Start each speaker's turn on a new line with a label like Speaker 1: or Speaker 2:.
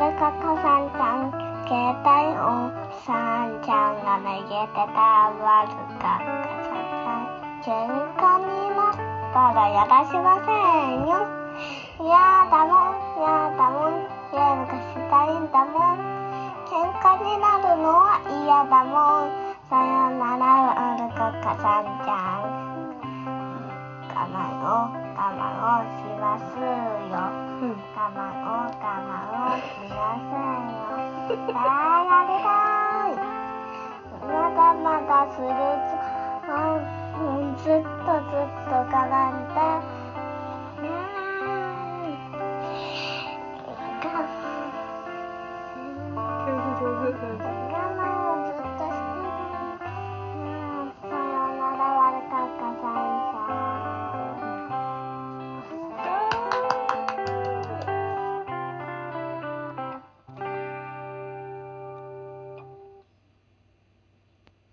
Speaker 1: るかかさんちゃん携帯音さんちゃんがめげてたわるかかさんちゃん喧嘩になったらやらしませんよやだもんやだもん喧嘩したいんだもん喧嘩になるのは嫌だもん。さよならわるかかさんちゃん。卵卵しますよ。卵卵。我慢を我慢をし